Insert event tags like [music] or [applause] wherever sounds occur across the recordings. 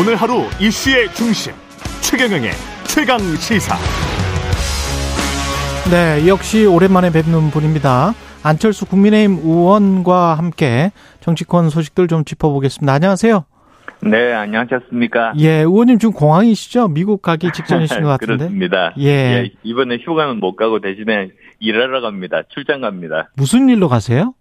오늘 하루 이슈의 중심 최경영의 최강 시사. 네, 역시 오랜만에 뵙는 분입니다. 안철수 국민의힘 의원과 함께 정치권 소식들 좀 짚어보겠습니다. 안녕하세요. 네, 안녕하셨습니까? 예, 의원님 지금 공항이시죠? 미국 가기 직전이신 것 [laughs] 같은데. 그렇습니다. 예. 예, 이번에 휴가는 못 가고 대신에 일하러 갑니다. 출장 갑니다. 무슨 일로 가세요?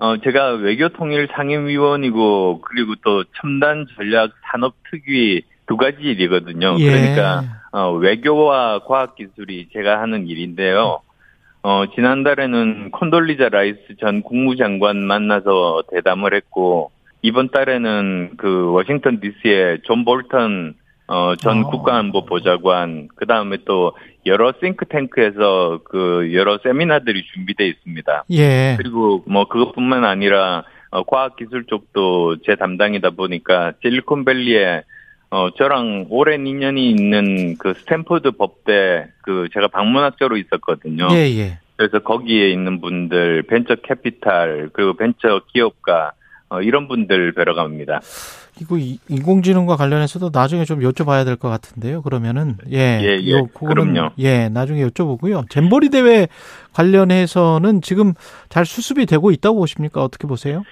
어, 제가 외교통일 상임위원이고 그리고 또 첨단 전략 산업 특위 두 가지 일이거든요. 예. 그러니까 어, 외교와 과학 기술이 제가 하는 일인데요. 어, 지난달에는 콘돌리자 라이스 전 국무장관 만나서 대담을 했고 이번 달에는 그 워싱턴 DC의 존 볼턴 어, 전 어. 국가안보 보좌관 그 다음에 또 여러 싱크탱크에서 그 여러 세미나들이 준비돼 있습니다. 예. 그리고 뭐 그것뿐만 아니라 어, 과학기술 쪽도 제 담당이다 보니까 실리콘밸리에 어 저랑 오랜 인연이 있는 그 스탠포드 법대 그 제가 방문학자로 있었거든요. 예, 예. 그래서 거기에 있는 분들 벤처 캐피탈 그리고 벤처 기업가 어, 이런 분들 뵈러 갑니다. 이거 이- 인공지능과 관련해서도 나중에 좀 여쭤봐야 될 것 같은데요. 그러면은 예, 예, 예. 그럼요. 예, 나중에 여쭤보고요. 잼버리 대회 관련해서는 지금 잘 수습이 되고 있다고 보십니까? 어떻게 보세요?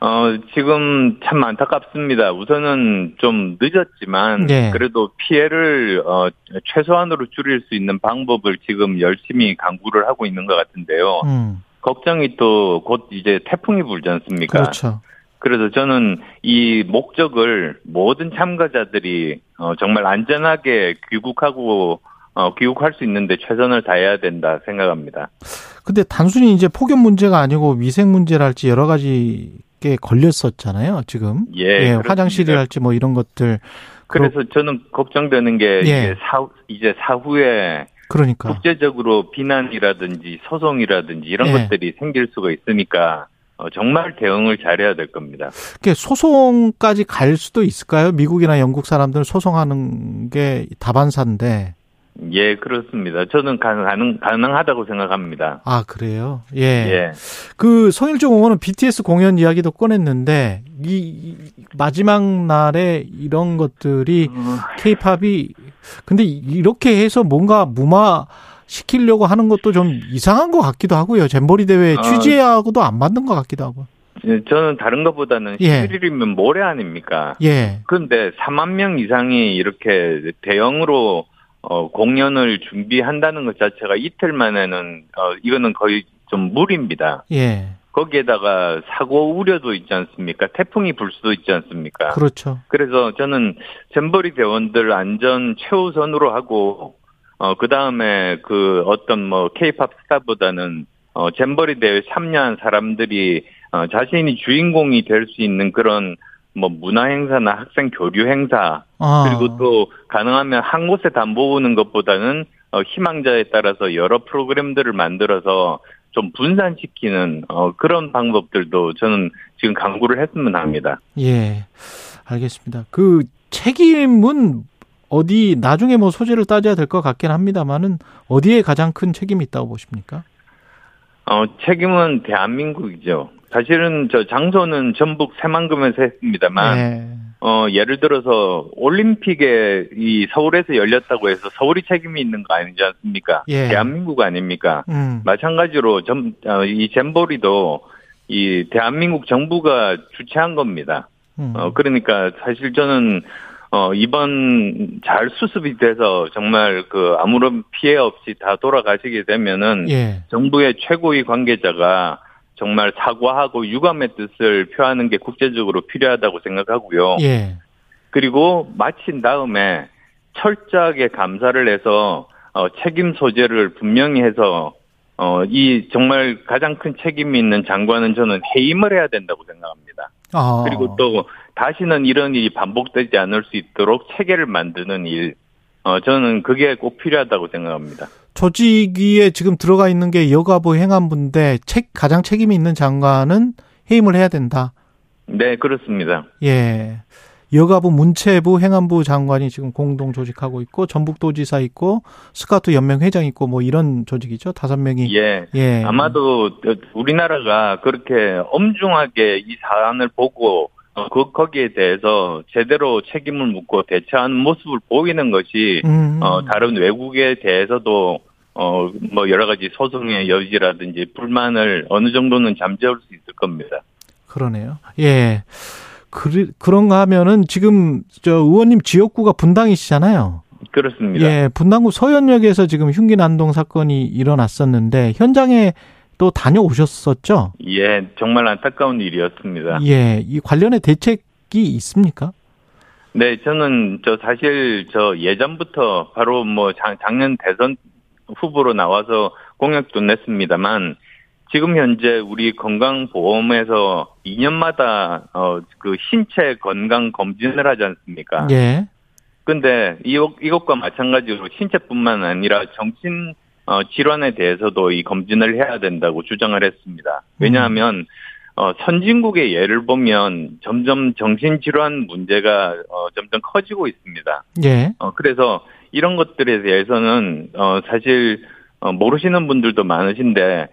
어, 지금 참 안타깝습니다. 우선은 좀 늦었지만, 네. 그래도 피해를, 어, 최소한으로 줄일 수 있는 방법을 지금 열심히 강구를 하고 있는 것 같은데요. 음, 걱정이 또 곧 이제 태풍이 불지 않습니까? 그렇죠. 그래서 저는 이 목적을 모든 참가자들이, 어, 정말 안전하게 귀국하고, 어, 귀국할 수 있는데 최선을 다해야 된다 생각합니다. 근데 단순히 이제 폭염 문제가 아니고 위생 문제랄지 여러 가지 게 걸렸었잖아요. 지금 예. 예. 화장실이랄지 뭐 이런 것들 그래서 저는 걱정되는 게 예. 이제 사, 이제 사후에 그러니까 국제적으로 비난이라든지 소송이라든지 이런 예. 것들이 생길 수가 있으니까 어, 정말 대응을 잘해야 될 겁니다. 그게 소송까지 갈 수도 있을까요? 미국이나 영국 사람들 소송하는 게 다반사인데 예, 그렇습니다. 저는 가능, 가능하다고 생각합니다. 아 그래요? 예. 예. 그 성일종 의원은 BTS 공연 이야기도 꺼냈는데 이, 이 마지막 날에 이런 것들이 어, 케이팝이 근데 이렇게 해서 뭔가 무마 시키려고 하는 것도 좀 이상한 것 같기도 하고요. 잼버리 대회 아. 취지하고도 안 맞는 것 같기도 하고. 예, 저는 다른 것보다는 예. 11일이면 모레 아닙니까? 예. 그런데 4만 명 이상이 이렇게 대형으로 어, 공연을 준비한다는 것 자체가 이틀 만에는 어, 이거는 거의 좀 무리입니다. 예. 거기에다가 사고 우려도 있지 않습니까? 태풍이 불 수도 있지 않습니까? 그렇죠. 그래서 저는 잼버리 대원들 안전 최우선으로 하고 어 그다음에 그 어떤 뭐 케이팝 스타보다는 어 잼버리 대회 참여한 사람들이 어 자신이 주인공이 될 수 있는 그런 뭐 문화 행사나 학생 교류 행사 아. 그리고 또 가능하면 한 곳에 다 모으는 것보다는 어 희망자에 따라서 여러 프로그램들을 만들어서 좀 분산시키는 어 그런 방법들도 저는 지금 강구를 했으면 합니다. 예. 알겠습니다. 그 책임은 어디 나중에 뭐 소재를 따져야 될 것 같긴 합니다만은 어디에 가장 큰 책임이 있다고 보십니까? 어, 책임은 대한민국이죠. 사실은 저 장소는 전북 새만금에서 했습니다만, 예. 어, 예를 들어서 올림픽에 이 서울에서 열렸다고 해서 서울이 책임이 있는 거 아니지 않습니까? 예. 대한민국 아닙니까? 음. 마찬가지로 점, 어, 이 잼버리도 이 대한민국 정부가 주최한 겁니다. 음. 어, 그러니까 사실 저는 어, 이번 잘 수습이 돼서 정말 그 아무런 피해 없이 다 돌아가시게 되면은 예. 정부의 최고위 관계자가 정말 사과하고 유감의 뜻을 표하는 게 국제적으로 필요하다고 생각하고요. 예. 그리고 마친 다음에 철저하게 감사를 해서 어, 책임 소재를 분명히 해서 어, 이 정말 가장 큰 책임이 있는 장관은 저는 해임을 해야 된다고 생각합니다. 아. 그리고 또 다시는 이런 일이 반복되지 않을 수 있도록 체계를 만드는 일, 어, 저는 그게 꼭 필요하다고 생각합니다. 조직위에 지금 들어가 있는 게 여가부 행안부인데 책 가장 책임이 있는 장관은 해임을 해야 된다. 네, 그렇습니다. 예. 여가부 문체부 행안부 장관이 지금 공동 조직하고 있고 전북도지사 있고 스카우트 연맹 회장 있고 뭐 이런 조직이죠. 다섯 명이 예. 예. 아마도 우리나라가 그렇게 엄중하게 이 사안을 보고 어, 그, 거기에 대해서 제대로 책임을 묻고 대처하는 모습을 보이는 것이, 음. 어, 다른 외국에 대해서도, 어, 뭐, 여러 가지 소송의 여지라든지 불만을 어느 정도는 잠재울 수 있을 겁니다. 그러네요. 예. 그, 그런가 하면은 지금 저 의원님 지역구가 분당이시잖아요. 그렇습니다. 예, 분당구 서현역에서 지금 흉기 난동 사건이 일어났었는데 현장에 또 다녀오셨었죠? 예, 정말 안타까운 일이었습니다. 예, 이 관련의 대책이 있습니까? 네, 저는 저 사실 저 예전부터 바로 뭐 작, 작년 대선 후보로 나와서 공약도 냈습니다만 지금 현재 우리 건강보험에서 2년마다 어 그 신체 건강 검진을 하지 않습니까? 예. 근데 이것, 이것과 마찬가지로 신체뿐만 아니라 정신 어, 질환에 대해서도 이 검진을 해야 된다고 주장을 했습니다. 왜냐하면 어, 선진국의 예를 보면 점점 정신질환 문제가 어, 점점 커지고 있습니다. 예. 어, 그래서 이런 것들에 대해서는 어, 사실 어, 모르시는 분들도 많으신데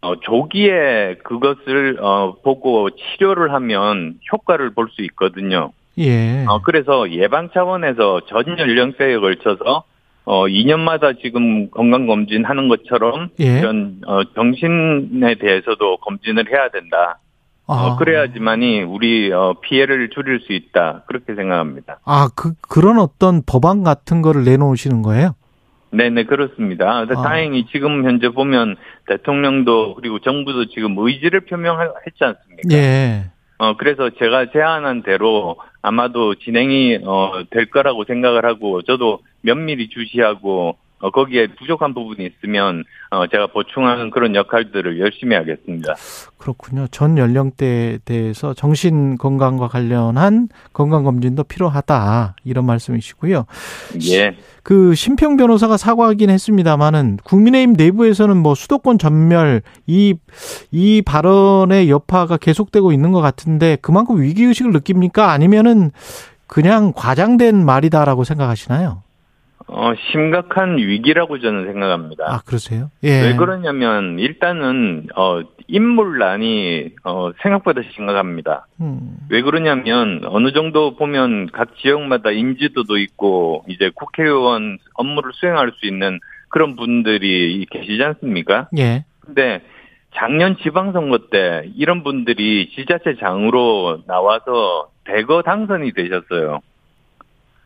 어, 조기에 그것을 어, 보고 치료를 하면 효과를 볼 수 있거든요. 예. 어, 그래서 예방 차원에서 전 연령대에 걸쳐서 어, 2년마다 지금 건강 검진 하는 것처럼 예. 이런 어, 정신에 대해서도 검진을 해야 된다. 어, 아. 그래야지만이 우리 어, 피해를 줄일 수 있다. 그렇게 생각합니다. 아, 그, 그런 어떤 법안 같은 거를 내놓으시는 거예요? 네네 그렇습니다. 아. 다행히 지금 현재 보면 대통령도 그리고 정부도 지금 의지를 표명했지 않습니까? 예. 어 그래서 제가 제안한 대로 아마도 진행이 어, 될 거라고 생각을 하고 저도 면밀히 주시하고 어, 거기에 부족한 부분이 있으면 어, 제가 보충하는 그런 역할들을 열심히 하겠습니다. 그렇군요. 전 연령대에 대해서 정신 건강과 관련한 건강 검진도 필요하다. 이런 말씀이시고요. 예. 그 심평 변호사가 사과하긴 했습니다만은 국민의힘 내부에서는 뭐 수도권 전멸 이 이 발언의 여파가 계속되고 있는 것 같은데 그만큼 위기 의식을 느낍니까? 아니면은 그냥 과장된 말이다라고 생각하시나요? 어, 심각한 위기라고 저는 생각합니다. 아 그러세요? 예. 왜 그러냐면 일단은 어, 인물난이 어, 생각보다 심각합니다. 음, 왜 그러냐면 어느 정도 보면 각 지역마다 인지도도 있고 이제 국회의원 업무를 수행할 수 있는 그런 분들이 계시지 않습니까? 예. 근데 작년 지방선거 때 이런 분들이 지자체 장으로 나와서 대거 당선이 되셨어요.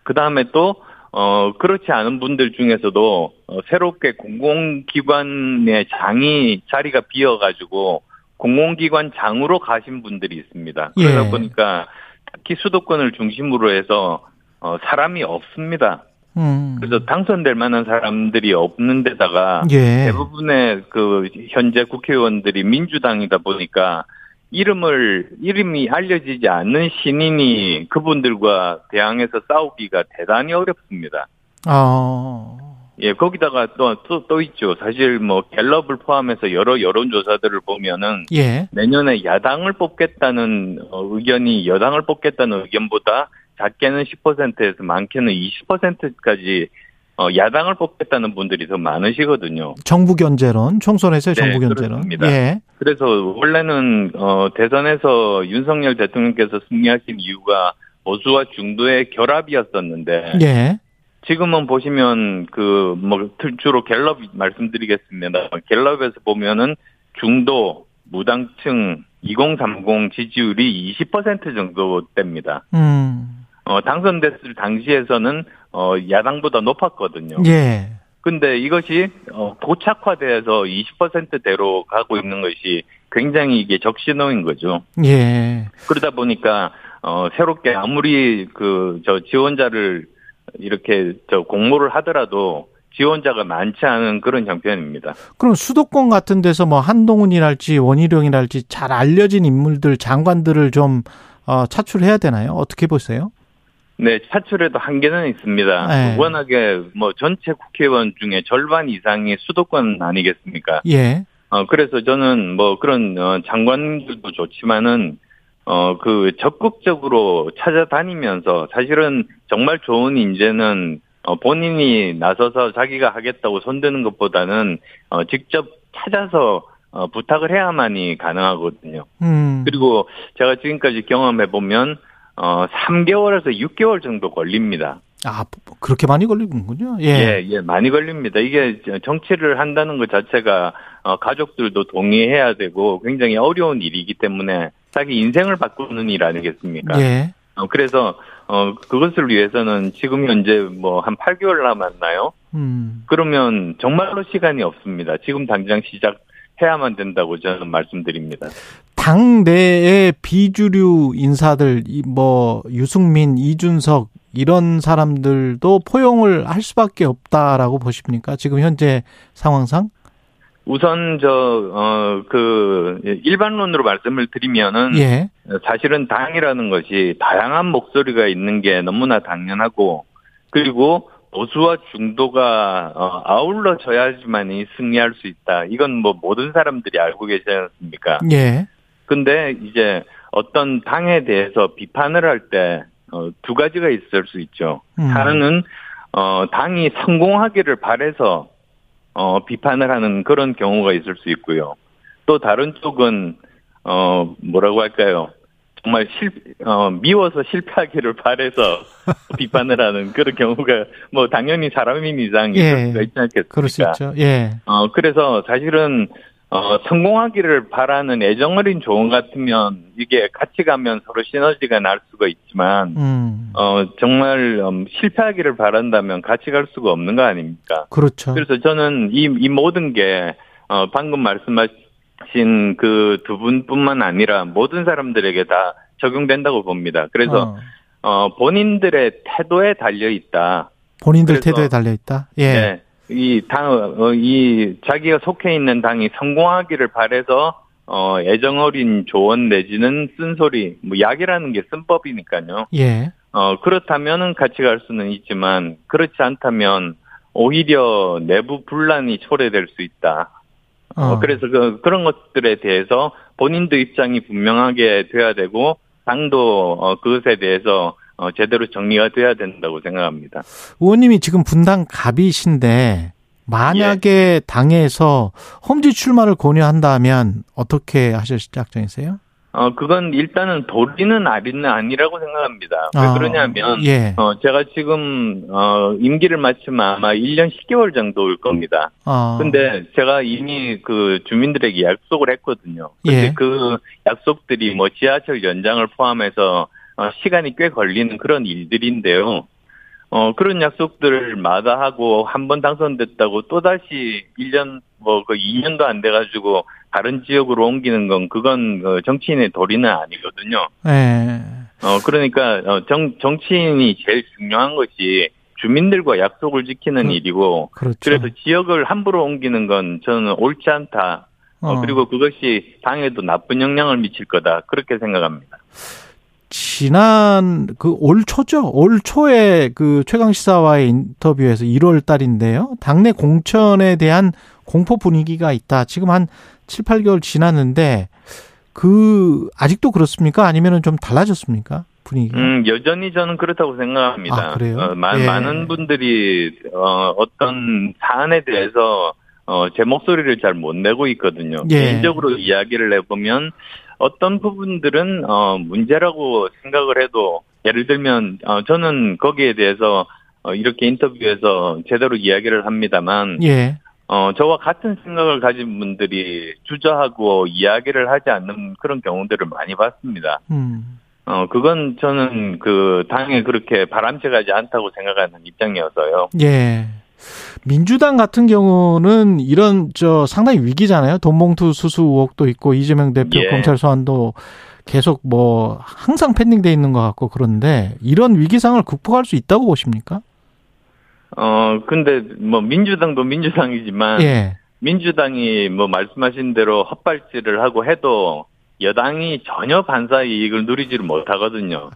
그 다음에 또, 어, 그렇지 않은 분들 중에서도 어, 새롭게 공공기관의 장이 자리가 비어가지고 공공기관 장으로 가신 분들이 있습니다. 그러다 예. 보니까 특히 수도권을 중심으로 해서 어, 사람이 없습니다. 음. 그래서 당선될 만한 사람들이 없는 데다가 예. 대부분의 그 현재 국회의원들이 민주당이다 보니까 이름을 이름이 알려지지 않는 신인이 그분들과 대항해서 싸우기가 대단히 어렵습니다. 아. 예, 거기다가 또, 또, 또 있죠. 사실 뭐 갤럽을 포함해서 여러 여론 조사들을 보면은 예. 내년에 야당을 뽑겠다는 어, 의견이 여당을 뽑겠다는 의견보다 작게는 10%에서 많게는 20%까지 어, 야당을 뽑겠다는 분들이 더 많으시거든요. 정부 견제론, 총선에서의 네, 정부 견제론. 그렇습니다. 예. 그래서 원래는 어, 대선에서 윤석열 대통령께서 승리하신 이유가 보수와 중도의 결합이었었는데 예. 지금은 보시면 그 뭐 주로 갤럽 말씀드리겠습니다. 갤럽에서 보면은 중도 무당층 2030 지지율이 20% 정도 됩니다. 음. 어, 당선됐을 당시에서는 어, 야당보다 높았거든요. 예. 근데 이것이 어, 고착화돼서 20%대로 가고 있는 것이 굉장히 이게 적신호인 거죠. 예. 그러다 보니까 어, 새롭게 아무리 그 저 지원자를 이렇게 저 공모를 하더라도 지원자가 많지 않은 그런 형편입니다. 그럼 수도권 같은 데서 뭐 한동훈이랄지 원희룡이랄지 잘 알려진 인물들, 장관들을 좀 어, 차출해야 되나요? 어떻게 보세요? 네, 차출에도 한계는 있습니다. 네. 워낙에 뭐 전체 국회의원 중에 절반 이상이 수도권 아니겠습니까? 예. 어, 그래서 저는 뭐 그런 어, 장관들도 좋지만은 어, 그 적극적으로 찾아다니면서 사실은 정말 좋은 인재는 어, 본인이 나서서 자기가 하겠다고 손드는 것보다는 어, 직접 찾아서 어, 부탁을 해야만이 가능하거든요. 음. 그리고 제가 지금까지 경험해 보면 어 3개월에서 6개월 정도 걸립니다. 아, 그렇게 많이 걸리는군요. 예. 예, 예, 많이 걸립니다. 이게 정치를 한다는 것 자체가 어, 가족들도 동의해야 되고 굉장히 어려운 일이기 때문에 자기 인생을 바꾸는 일 아니겠습니까? 예. 어, 그래서 어, 그것을 위해서는 지금 현재 뭐 한 8개월 남았나요? 음. 그러면 정말로 시간이 없습니다. 지금 당장 시작 해야만 된다고 저는 말씀드립니다. 당 내의 비주류 인사들, 이 뭐, 유승민, 이준석, 이런 사람들도 포용을 할 수밖에 없다라고 보십니까? 지금 현재 상황상? 우선 저어그 일반론으로 말씀을 드리면은 예. 사실은 당이라는 것이 다양한 목소리가 있는 게 너무나 당연하고 그리고 보수와 중도가 어, 아울러져야지만이 승리할 수 있다. 이건 뭐 모든 사람들이 알고 계시지 않습니까? 예. 근데 이제 어떤 당에 대해서 비판을 할때 어, 두 가지가 있을 수 있죠. 음. 하나는 어, 당이 성공하기를 바래서 어, 비판을 하는 그런 경우가 있을 수 있고요. 또 다른 쪽은 어, 뭐라고 할까요? 정말 실, 어, 미워서 실패하기를 바래서 [laughs] 비판을 하는 그런 경우가 뭐 당연히 사람인 이상 있을 예. 수가 있지 않겠습니까? 그럴 수 있죠. 예. 어, 그래서 사실은, 어, 성공하기를 바라는 애정어린 조언 같으면 이게 같이 가면 서로 시너지가 날 수가 있지만, 음. 어, 정말, 음, 실패하기를 바란다면 같이 갈 수가 없는 거 아닙니까? 그렇죠. 그래서 저는 이, 이 모든 게, 어, 방금 말씀하신 그 두 분뿐만 아니라 모든 사람들에게 다 적용된다고 봅니다. 그래서, 어. 어, 본인들의 태도에 달려 있다. 본인들 태도에 달려 있다. 예. 네. 이 당, 어, 이 자기가 속해 있는 당이 성공하기를 바래서 어, 애정 어린 조언 내지는 쓴소리, 뭐 약이라는 게 쓴법이니까요. 예. 어, 그렇다면은 같이 갈 수는 있지만 그렇지 않다면 오히려 내부 분란이 초래될 수 있다. 어, 그래서 그, 그런 것들에 대해서 본인도 입장이 분명하게 돼야 되고 당도 어, 그것에 대해서 어, 제대로 정리가 돼야 된다고 생각합니다. 의원님이 지금 분당 갑이신데 만약에 예. 당에서 험지 출마를 권유한다면 어떻게 하실 작정이세요? 어, 그건 일단은 도리는 아리는 아니라고 생각합니다. 왜 아, 그러냐면, 예. 어, 제가 지금, 어, 임기를 마치면 아마 1년 10개월 정도 올 겁니다. 아. 근데 제가 이미 그 주민들에게 약속을 했거든요. 근데 예. 그 약속들이 뭐 지하철 연장을 포함해서 어, 시간이 꽤 걸리는 그런 일들인데요. 어, 그런 약속들을 마다 하고 한 번 당선됐다고 또다시 1년, 뭐, 그 2년도 안 돼 가지고 다른 지역으로 옮기는 건 그건 그 정치인의 도리는 아니거든요. 예. 어, 그러니까, 어, 정, 정치인이 제일 중요한 것이 주민들과 약속을 지키는 그- 일이고, 그렇죠. 그래서 지역을 함부로 옮기는 건 저는 옳지 않다. 어, 어. 그리고 그것이 당에도 나쁜 영향을 미칠 거다. 그렇게 생각합니다. 지난 그 올 초죠. 올 초에 그 최강 시사와의 인터뷰에서 1월 달인데요. 당내 공천에 대한 공포 분위기가 있다. 지금 한 7, 8개월 지났는데 그 아직도 그렇습니까? 아니면은 좀 달라졌습니까? 분위기가? 음, 여전히 저는 그렇다고 생각합니다. 아, 그래요? 어, 마- 예. 많은 분들이, 어, 어떤 사안에 대해서, 어, 제 목소리를 잘 못 내고 있거든요. 예. 개인적으로 이야기를 해보면, 어떤 부분들은, 어, 문제라고 생각을 해도, 예를 들면, 어, 저는 거기에 대해서, 어, 이렇게 인터뷰에서 제대로 이야기를 합니다만, 예. 어, 저와 같은 생각을 가진 분들이 주저하고 이야기를 하지 않는 그런 경우들을 많이 봤습니다. 음. 어, 그건 저는 그 당에 그렇게 바람직하지 않다고 생각하는 입장이어서요. 예. 민주당 같은 경우는 이런 저 상당히 위기잖아요. 돈봉투 수수 의혹도 있고 이재명 대표 예. 검찰 소환도 계속 뭐 항상 pending돼 있는 것 같고 그런데 이런 위기상을 극복할 수 있다고 보십니까? 어, 근데 뭐 민주당도 민주당이지만 예. 민주당이 뭐 말씀하신 대로 헛발질을 하고 해도 여당이 전혀 반사 이익을 누리지를 못하거든요.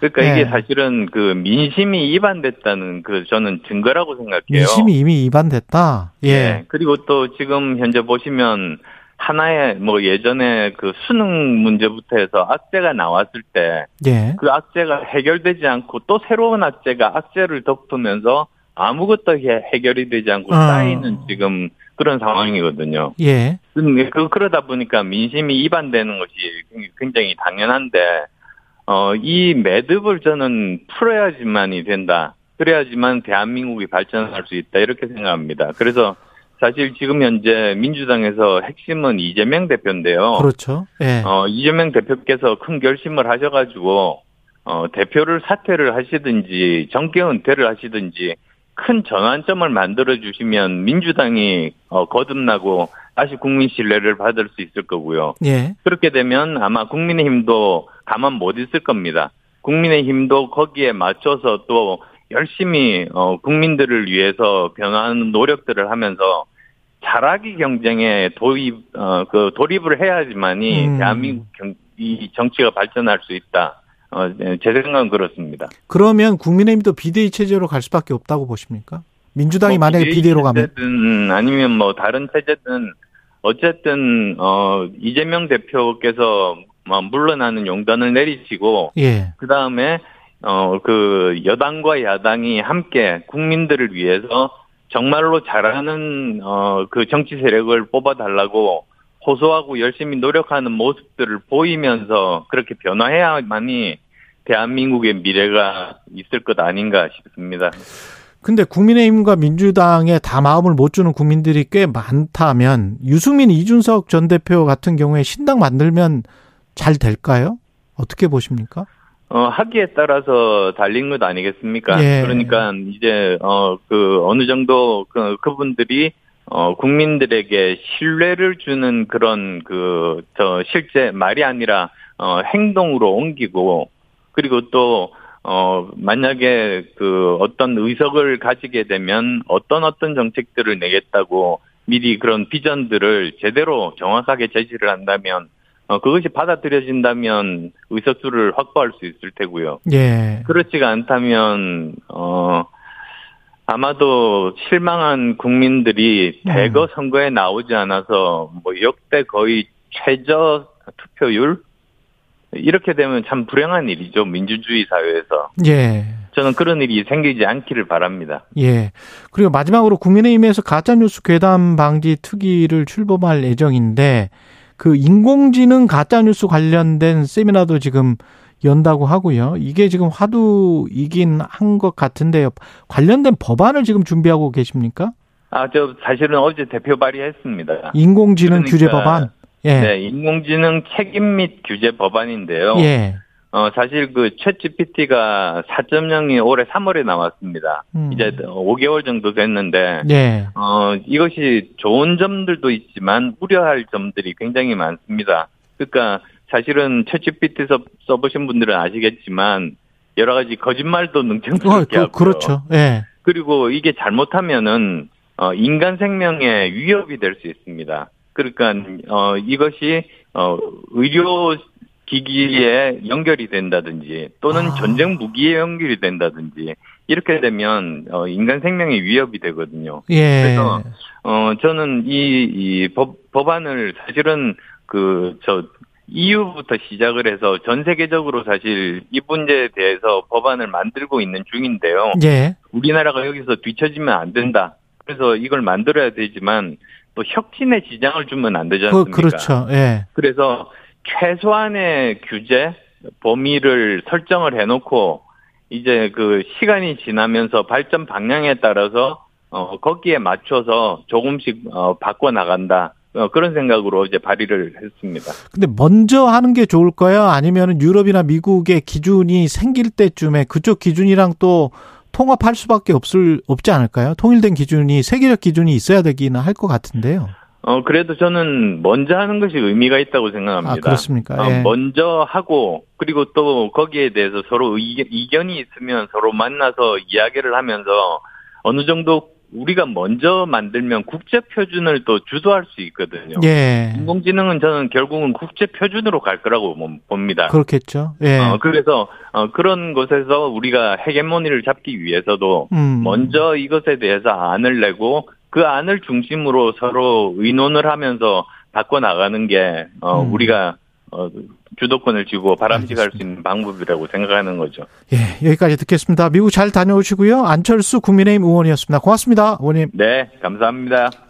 그러니까 네. 이게 사실은 그 민심이 위반됐다는 그 저는 증거라고 생각해요. 민심이 이미 위반됐다. 예. 네. 그리고 또 지금 현재 보시면 하나의 뭐 예전에 그 수능 문제부터 해서 악재가 나왔을 때 예. 그 악재가 해결되지 않고 또 새로운 악재가 악재를 덮으면서 아무것도 해- 해결이 되지 않고 아. 쌓이는 지금 그런 상황이거든요. 예. 그, 그, 그러다 보니까 민심이 이반되는 것이 굉장히 당연한데, 어, 이 매듭을 저는 풀어야지만이 된다. 그래야지만 대한민국이 발전할 수 있다. 이렇게 생각합니다. 그래서 사실 지금 현재 민주당에서 핵심은 이재명 대표인데요. 그렇죠. 예. 어, 이재명 대표께서 큰 결심을 하셔가지고, 어, 대표를 사퇴를 하시든지, 정계 은퇴를 하시든지, 큰 전환점을 만들어 주시면 민주당이 어, 거듭나고 다시 국민 신뢰를 받을 수 있을 거고요. 예. 그렇게 되면 아마 국민의힘도 가만 못 있을 겁니다. 국민의힘도 거기에 맞춰서 또 열심히 어, 국민들을 위해서 변화하는 노력들을 하면서 자라기 경쟁에 도입 어, 그 돌입을 해야지만이 음. 대한민국 경, 이 정치가 발전할 수 있다. 어, 네, 제 생각은 그렇습니다. 그러면 국민의힘도 비대위 체제로 갈 수밖에 없다고 보십니까? 민주당이 뭐 만약에 비대위로 가면 아니면 뭐 다른 체제든 어쨌든 어 이재명 대표께서 뭐 물러나는 용단을 내리시고 예. 그 다음에 어 그 여당과 야당이 함께 국민들을 위해서 정말로 잘하는 어 그 정치 세력을 뽑아 달라고 호소하고 열심히 노력하는 모습들을 보이면서 그렇게 변화해야만이 대한민국의 미래가 있을 것 아닌가 싶습니다. 근데 국민의힘과 민주당에 다 마음을 못 주는 국민들이 꽤 많다면 유승민 이준석 전 대표 같은 경우에 신당 만들면 잘 될까요? 어떻게 보십니까? 어, 하기에 따라서 달린 것 아니겠습니까? 예. 그러니까 이제 어 그 어느 정도 그 그분들이 어 국민들에게 신뢰를 주는 그런 그 저 실제 말이 아니라 어 행동으로 옮기고 그리고 또 어, 만약에 그 어떤 의석을 가지게 되면 어떤 어떤 정책들을 내겠다고 미리 그런 비전들을 제대로 정확하게 제시를 한다면 어, 그것이 받아들여진다면 의석수를 확보할 수 있을 테고요. 예. 그렇지가 않다면, 어, 아마도 실망한 국민들이 음. 대거 선거에 나오지 않아서 뭐 역대 거의 최저 투표율? 이렇게 되면 참 불행한 일이죠. 민주주의 사회에서. 예. 저는 그런 일이 생기지 않기를 바랍니다. 예. 그리고 마지막으로 국민의힘에서 가짜뉴스 괴담 방지 특위를 출범할 예정인데 그 인공지능 가짜뉴스 관련된 세미나도 지금 연다고 하고요. 이게 지금 화두이긴 한 것 같은데요. 관련된 법안을 지금 준비하고 계십니까? 아, 저 사실은 어제 대표 발의했습니다. 인공지능 그러니까, 규제 법안. 예. 네, 인공지능 책임 및 규제 법안인데요. 예. 어, 사실 그 챗GPT가 4.0이 올해 3월에 나왔습니다. 음. 이제 5개월 정도 됐는데, 예. 어, 이것이 좋은 점들도 있지만 우려할 점들이 굉장히 많습니다. 그러니까 사실은 챗GPT 써, 써보신 분들은 아시겠지만 여러 가지 거짓말도 어, 능청스럽게 그, 하고요. 그렇죠. 예. 그리고 이게 잘못하면은 어, 인간 생명에 위협이 될 수 있습니다. 그러니까 어, 이것이 어, 의료 기기에 연결이 된다든지 또는 아. 전쟁 무기에 연결이 된다든지 이렇게 되면 어, 인간 생명에 위협이 되거든요. 예. 그래서 어 저는 이, 이 법, 법안을 사실은 그저 EU부터 시작을 해서 전 세계적으로 사실 이 문제에 대해서 법안을 만들고 있는 중인데요. 예. 우리나라가 여기서 뒤처지면 안 된다. 그래서 이걸 만들어야 되지만 또 혁신에 지장을 주면 안 되지 그, 않습니까? 그 렇죠. 예. 그래서 최소한의 규제 범위를 설정을 해놓고 이제 그 시간이 지나면서 발전 방향에 따라서 어 거기에 맞춰서 조금씩 어 바꿔 나간다. 어, 그런 생각으로 이제 발의를 했습니다. 근데 먼저 하는 게 좋을까요? 아니면 유럽이나 미국의 기준이 생길 때쯤에 그쪽 기준이랑 또 통합할 수밖에 없을 없지 않을까요? 통일된 기준이 세계적 기준이 있어야 되기는 할 것 같은데요. 어 그래도 저는 먼저 하는 것이 의미가 있다고 생각합니다. 아 그렇습니까? 어, 예. 먼저 하고 그리고 또 거기에 대해서 서로 의견, 이견이 있으면 서로 만나서 이야기를 하면서 어느 정도 우리가 먼저 만들면 국제 표준을 또 주도할 수 있거든요. 예. 인공지능은 저는 결국은 국제 표준으로 갈 거라고 봅니다. 그렇겠죠. 예. 어, 그래서 어, 그런 곳에서 우리가 헤게모니를 잡기 위해서도 음. 먼저 이것에 대해서 안을 내고 그 안을 중심으로 서로 의논을 하면서 바꿔 나가는 게 어, 음. 우리가 어, 주도권을 쥐고 바람직할 수 있는 방법이라고 생각하는 거죠. 예, 여기까지 듣겠습니다. 미국 잘 다녀오시고요. 안철수 국민의힘 의원이었습니다. 고맙습니다, 의원님. 네, 감사합니다.